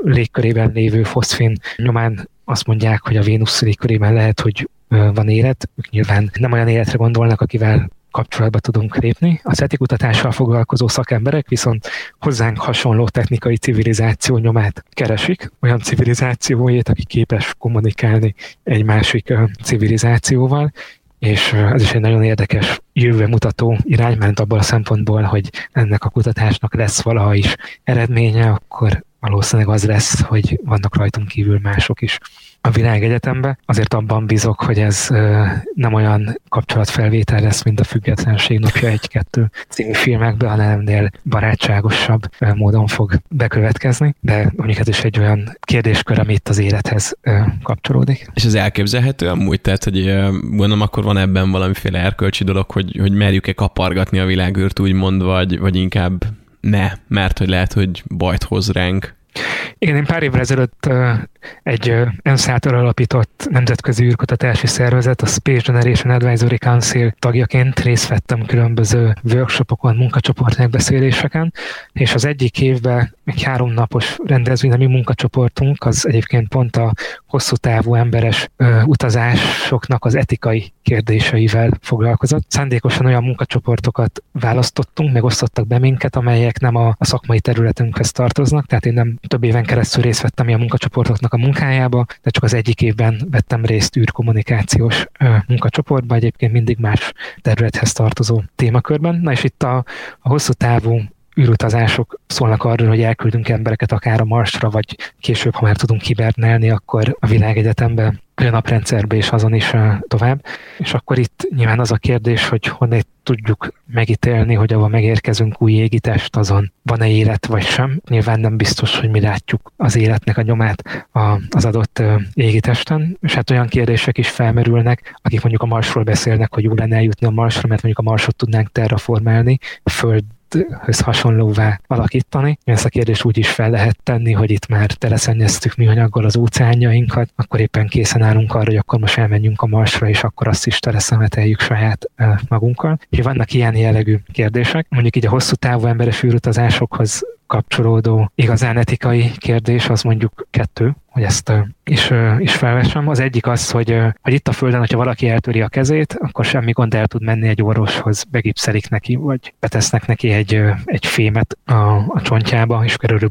légkörében lévő foszfin nyomán azt mondják, hogy a Vénusz légkörében lehet, hogy van élet, ők nyilván nem olyan életre gondolnak, akivel kapcsolatba tudunk lépni. A SETI kutatással foglalkozó szakemberek viszont hozzánk hasonló technikai civilizáció nyomát keresik, olyan civilizációjét, aki képes kommunikálni egy másik civilizációval, és ez is egy nagyon érdekes jövő mutató irány, mert abból a szempontból, hogy ennek a kutatásnak lesz valaha is eredménye, akkor valószínűleg az lesz, hogy vannak rajtunk kívül mások is a világegyetembe. Azért abban bízok, hogy ez nem olyan kapcsolatfelvétel lesz, mint a Függetlenség napja egy-kettő című filmekben, hanem ennél barátságosabb módon fog bekövetkezni, de mondjuk ez is egy olyan kérdéskör, ami itt az élethez kapcsolódik. És ez elképzelhető amúgy, tehát, hogy gondolom akkor van ebben valamiféle erkölcsi dolog, hogy, hogy merjük-e kapargatni a világűrt úgymond, vagy, vagy inkább ne, mert hogy lehet, hogy bajt hoz ránk. Igen, én pár évvel ezelőtt egy ENSZ által alapított nemzetközi űrkutatási szervezet, a Space Generation Advisory Council tagjaként részt vettem különböző workshopokon, munkacsoport megbeszéléseken, és az egyik évben egy háromnapos rendezvény, a munkacsoportunk, az egyébként pont a hosszú távú emberes ö, utazásoknak az etikai kérdéseivel foglalkozott. Szándékosan olyan munkacsoportokat választottunk, megosztottak be minket, amelyek nem a, a szakmai területünkhez tartoznak, tehát én nem több éven keresztül részt vettem a munkacsoportoknak a munkájába, de csak az egyik évben vettem részt űrkommunikációs munkacsoportba, egyébként mindig más területhez tartozó témakörben. Na és itt a, a hosszú távú űrutazások szólnak arról, hogy elküldünk embereket akár a Marsra, vagy később, ha már tudunk kibernelni, akkor a világegyetembe, naprendszerbe és azon is tovább. És akkor itt nyilván az a kérdés, hogy honnan tudjuk megítélni, hogy ahol megérkezünk új égitest, azon van-e élet vagy sem. Nyilván nem biztos, hogy mi látjuk az életnek a nyomát az adott égitesten, és hát olyan kérdések is felmerülnek, akik mondjuk a Marsról beszélnek, hogy jó lenne eljutni a Marsra, mert mondjuk a Marsot tudnánk terraformálni, a Föld höz hasonlóvá alakítani. Ezt a kérdést úgy is fel lehet tenni, hogy itt már teleszennyeztük műanyaggal az óceánjainkat, akkor éppen készen állunk arra, hogy akkor most elmenjünk a Marsra, és akkor azt is teleszemeteljük saját magunkkal. És vannak ilyen jellegű kérdések. Mondjuk így a hosszú távú emberes űrutazásokhoz kapcsolódó igazán etikai kérdés az mondjuk kettő hogy ezt is, is felvessem. Az egyik az, hogy, hogy itt a Földön, hogyha valaki eltöri a kezét, akkor semmi gond el tud menni egy orvoshoz, begipszelik neki, vagy betesznek neki egy, egy fémet a, a csontjába, és körülbelül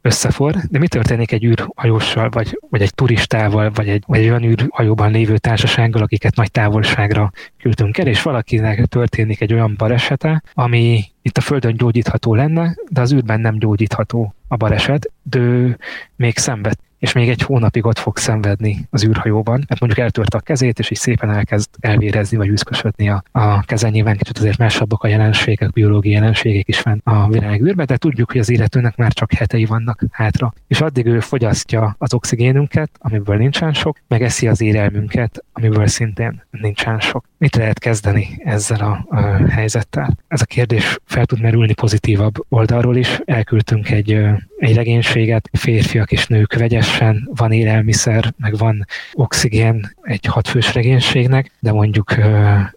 összefor. De mi történik egy űrhajóssal, vagy, vagy egy turistával, vagy egy, vagy egy olyan űrhajóban lévő társasággal, akiket nagy távolságra küldtünk el, és valakinek történik egy olyan balesete, ami itt a Földön gyógyítható lenne, de az űrben nem gyógyítható a baleset, de ő még szenved és még egy hónapig ott fog szenvedni az űrhajóban, mert mondjuk eltört a kezét, és így szépen elkezd elvérezni, vagy üszkösödni a, a kezen. Nyilván kicsit azért másabbak a jelenségek, biológiai jelenségek is van a világűrben, de tudjuk, hogy az illetőnek már csak hetei vannak hátra. És addig ő fogyasztja az oxigénünket, amiből nincsen sok, meg eszi az élelmünket, amiből szintén nincsen sok. Mit lehet kezdeni ezzel a, a helyzettel? Ez a kérdés fel tud merülni pozitívabb oldalról is. Elküldtünk egy, egy legénységet, férfiak és nők vegyesen, van élelmiszer, meg van oxigén egy hatfős regénységnek, de mondjuk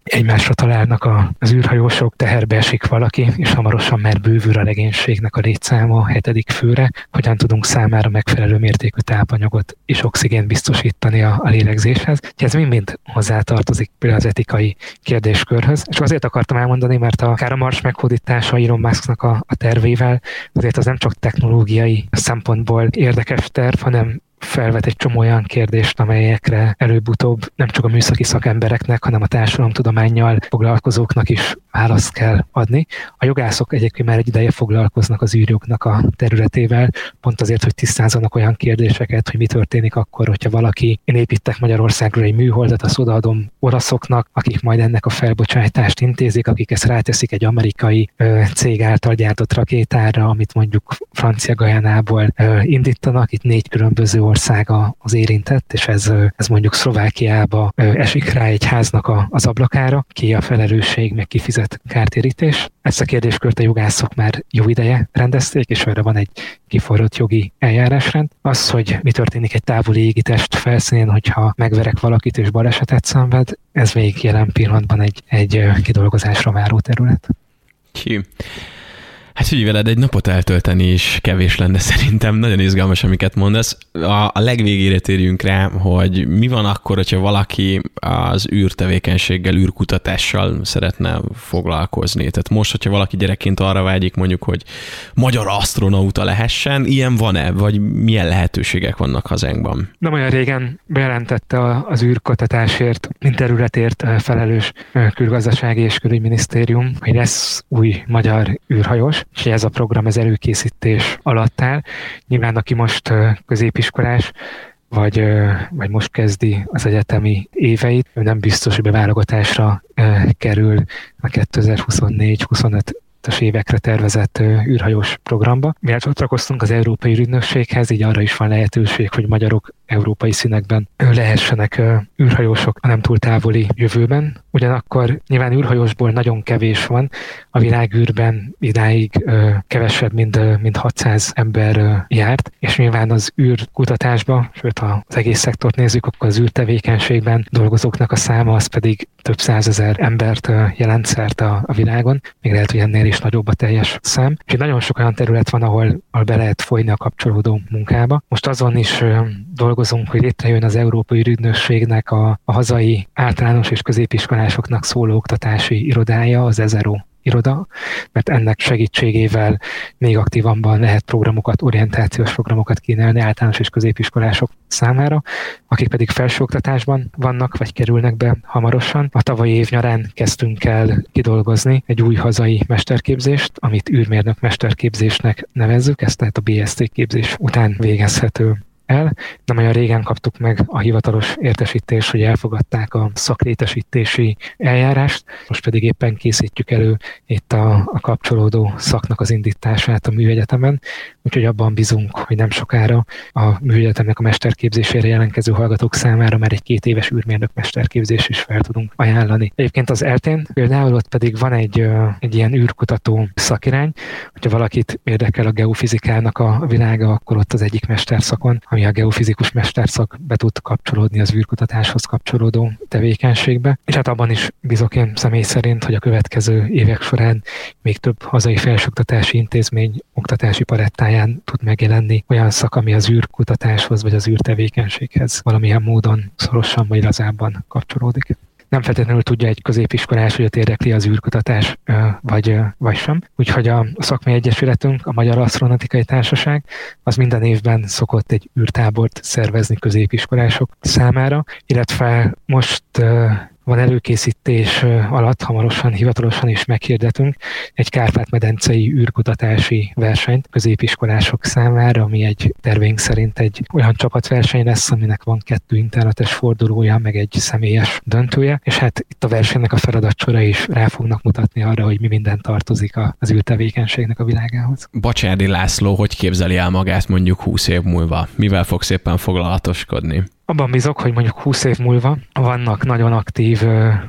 egymásra találnak az űrhajósok, teherbe esik valaki, és hamarosan már bővül a legénységnek a létszáma a hetedik főre, hogyan tudunk számára megfelelő mértékű tápanyagot és oxigént biztosítani a, a lélegzéshez. Ez mind-mind hozzátartozik például az etikai kérdéskörhöz. És azért akartam elmondani, mert akár a Mars meghódítása Elon Musknak a, a tervével, azért az nem csak technológiai szempontból érdekes terv, hanem felvet egy csomó olyan kérdést, amelyekre előbb-utóbb nem csak a műszaki szakembereknek, hanem a társadalomtudományjal foglalkozóknak is választ kell adni. A jogászok egyébként már egy ideje foglalkoznak az űrjognak a területével, pont azért, hogy tisztázzanak olyan kérdéseket, hogy mi történik akkor, hogyha valaki, én építek Magyarországról egy műholdat, azt odaadom oroszoknak, akik majd ennek a felbocsátást intézik, akik ezt ráteszik egy amerikai ö, cég által gyártott rakétára, amit mondjuk Francia Gajánából indítanak, itt négy különböző országa az érintett, és ez, ez mondjuk Szlovákiába esik rá egy háznak a, az ablakára, ki a felelősség, meg kifizet kártérítés. Ezt a kérdéskört a jogászok már jó ideje rendezték, és erre van egy kiforrott jogi eljárásrend. Az, hogy mi történik egy távoli égitest felszínén, hogyha megverek valakit és balesetet szenved, ez még jelen pillanatban egy, egy kidolgozásra váró terület. Hű. Hát figyelj veled, egy napot eltölteni is kevés lenne szerintem. Nagyon izgalmas, amiket mondasz. A, a legvégére térjünk rá, hogy mi van akkor, hogyha valaki az űrtevékenységgel, űrkutatással szeretne foglalkozni. Tehát most, hogyha valaki gyerekként arra vágyik mondjuk, hogy magyar astronauta lehessen, ilyen van-e, vagy milyen lehetőségek vannak hazánkban? Nem olyan régen bejelentette az űrkutatásért, mint területért felelős külgazdasági és külügyminisztérium, hogy lesz új magyar űrhajós, és ez a program az előkészítés alatt áll. Nyilván aki most középiskolás, vagy, vagy most kezdi az egyetemi éveit, ő nem biztos, hogy beválogatásra kerül a 2024-25 es évekre tervezett űrhajós programba. Mivel csatlakoztunk az Európai Ügynökséghez, így arra is van lehetőség, hogy magyarok európai színekben lehessenek űrhajósok a nem túl távoli jövőben. Ugyanakkor nyilván űrhajósból nagyon kevés van, a világűrben idáig kevesebb, mint, mint 600 ember járt, és nyilván az űrkutatásban, sőt ha az egész szektort nézzük, akkor az űrtevékenységben dolgozóknak a száma az pedig több százezer embert jelent szerte a, a világon, még lehet, hogy ennél is nagyobb a teljes szám. És nagyon sok olyan terület van, ahol, ahol be lehet folyni a kapcsolódó munkába. Most azon is dolgozunk, hogy létrejön az Európai Ügynökségnek a, a hazai általános és középiskolásoknak szóló oktatási irodája, az EZERO iroda, mert ennek segítségével még aktívabban lehet programokat, orientációs programokat kínálni általános és középiskolások számára, akik pedig felsőoktatásban vannak, vagy kerülnek be hamarosan. A tavalyi év nyarán kezdtünk el kidolgozni egy új hazai mesterképzést, amit űrmérnök mesterképzésnek nevezzük, ezt tehát a BST képzés után végezhető el. Nem olyan régen kaptuk meg a hivatalos értesítést, hogy elfogadták a szakrétesítési eljárást, most pedig éppen készítjük elő itt a, a kapcsolódó szaknak az indítását a műegyetemen, úgyhogy abban bízunk, hogy nem sokára a műegyetemnek a mesterképzésére jelentkező hallgatók számára már egy két éves űrmérnök mesterképzés is fel tudunk ajánlani. Egyébként az eltén például ott pedig van egy, egy ilyen űrkutató szakirány, hogyha valakit érdekel a geofizikának a világa, akkor ott az egyik mesterszakon, ami a geofizikus mesterszak be tud kapcsolódni az űrkutatáshoz kapcsolódó tevékenységbe. És hát abban is bízok én személy szerint, hogy a következő évek során még több hazai felsőoktatási intézmény oktatási palettáján tud megjelenni olyan szak, ami az űrkutatáshoz vagy az űrtevékenységhez valamilyen módon szorosan vagy lazábban kapcsolódik nem feltétlenül tudja egy középiskolás, hogy ott érdekli az űrkutatás, vagy, vagy sem. Úgyhogy a szakmai egyesületünk, a Magyar Asztronautikai Társaság, az minden évben szokott egy űrtábort szervezni középiskolások számára, illetve most van előkészítés alatt, hamarosan, hivatalosan is meghirdetünk egy Kárpát-medencei űrkutatási versenyt középiskolások számára, ami egy tervénk szerint egy olyan csapatverseny lesz, aminek van kettő internetes fordulója, meg egy személyes döntője, és hát itt a versenynek a feladatsora is rá fognak mutatni arra, hogy mi minden tartozik az űrtevékenységnek a világához. Bacsárdi László, hogy képzeli el magát mondjuk 20 év múlva? Mivel fog szépen foglalatoskodni? Abban bízok, hogy mondjuk 20 év múlva vannak nagyon aktív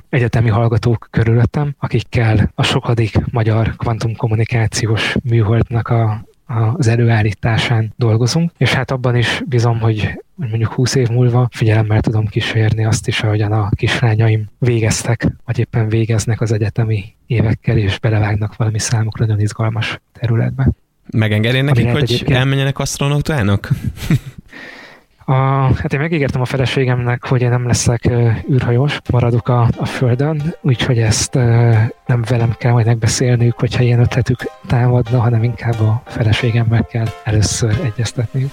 egyetemi hallgatók körülöttem, akikkel a sokadik magyar kvantumkommunikációs műholdnak a az előállításán dolgozunk, és hát abban is bizom, hogy mondjuk 20 év múlva figyelemmel tudom kísérni azt is, ahogyan a kislányaim végeztek, vagy éppen végeznek az egyetemi évekkel, és belevágnak valami számukra nagyon izgalmas területbe. Megengednék nekik, hogy elmenjenek asztronautának? A, hát én megígértem a feleségemnek, hogy én nem leszek űrhajós, maradok a, a Földön, úgyhogy ezt nem velem kell majd megbeszélniük, hogyha ilyen ötletük támadna, hanem inkább a feleségemmel kell először egyeztetniük.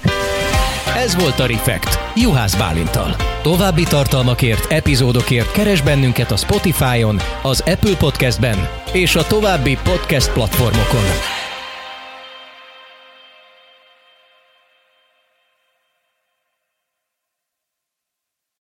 Ez volt a Refekt, Juhász Bálintal. További tartalmakért, epizódokért keres bennünket a Spotify-on, az Apple Podcast-ben és a további podcast platformokon.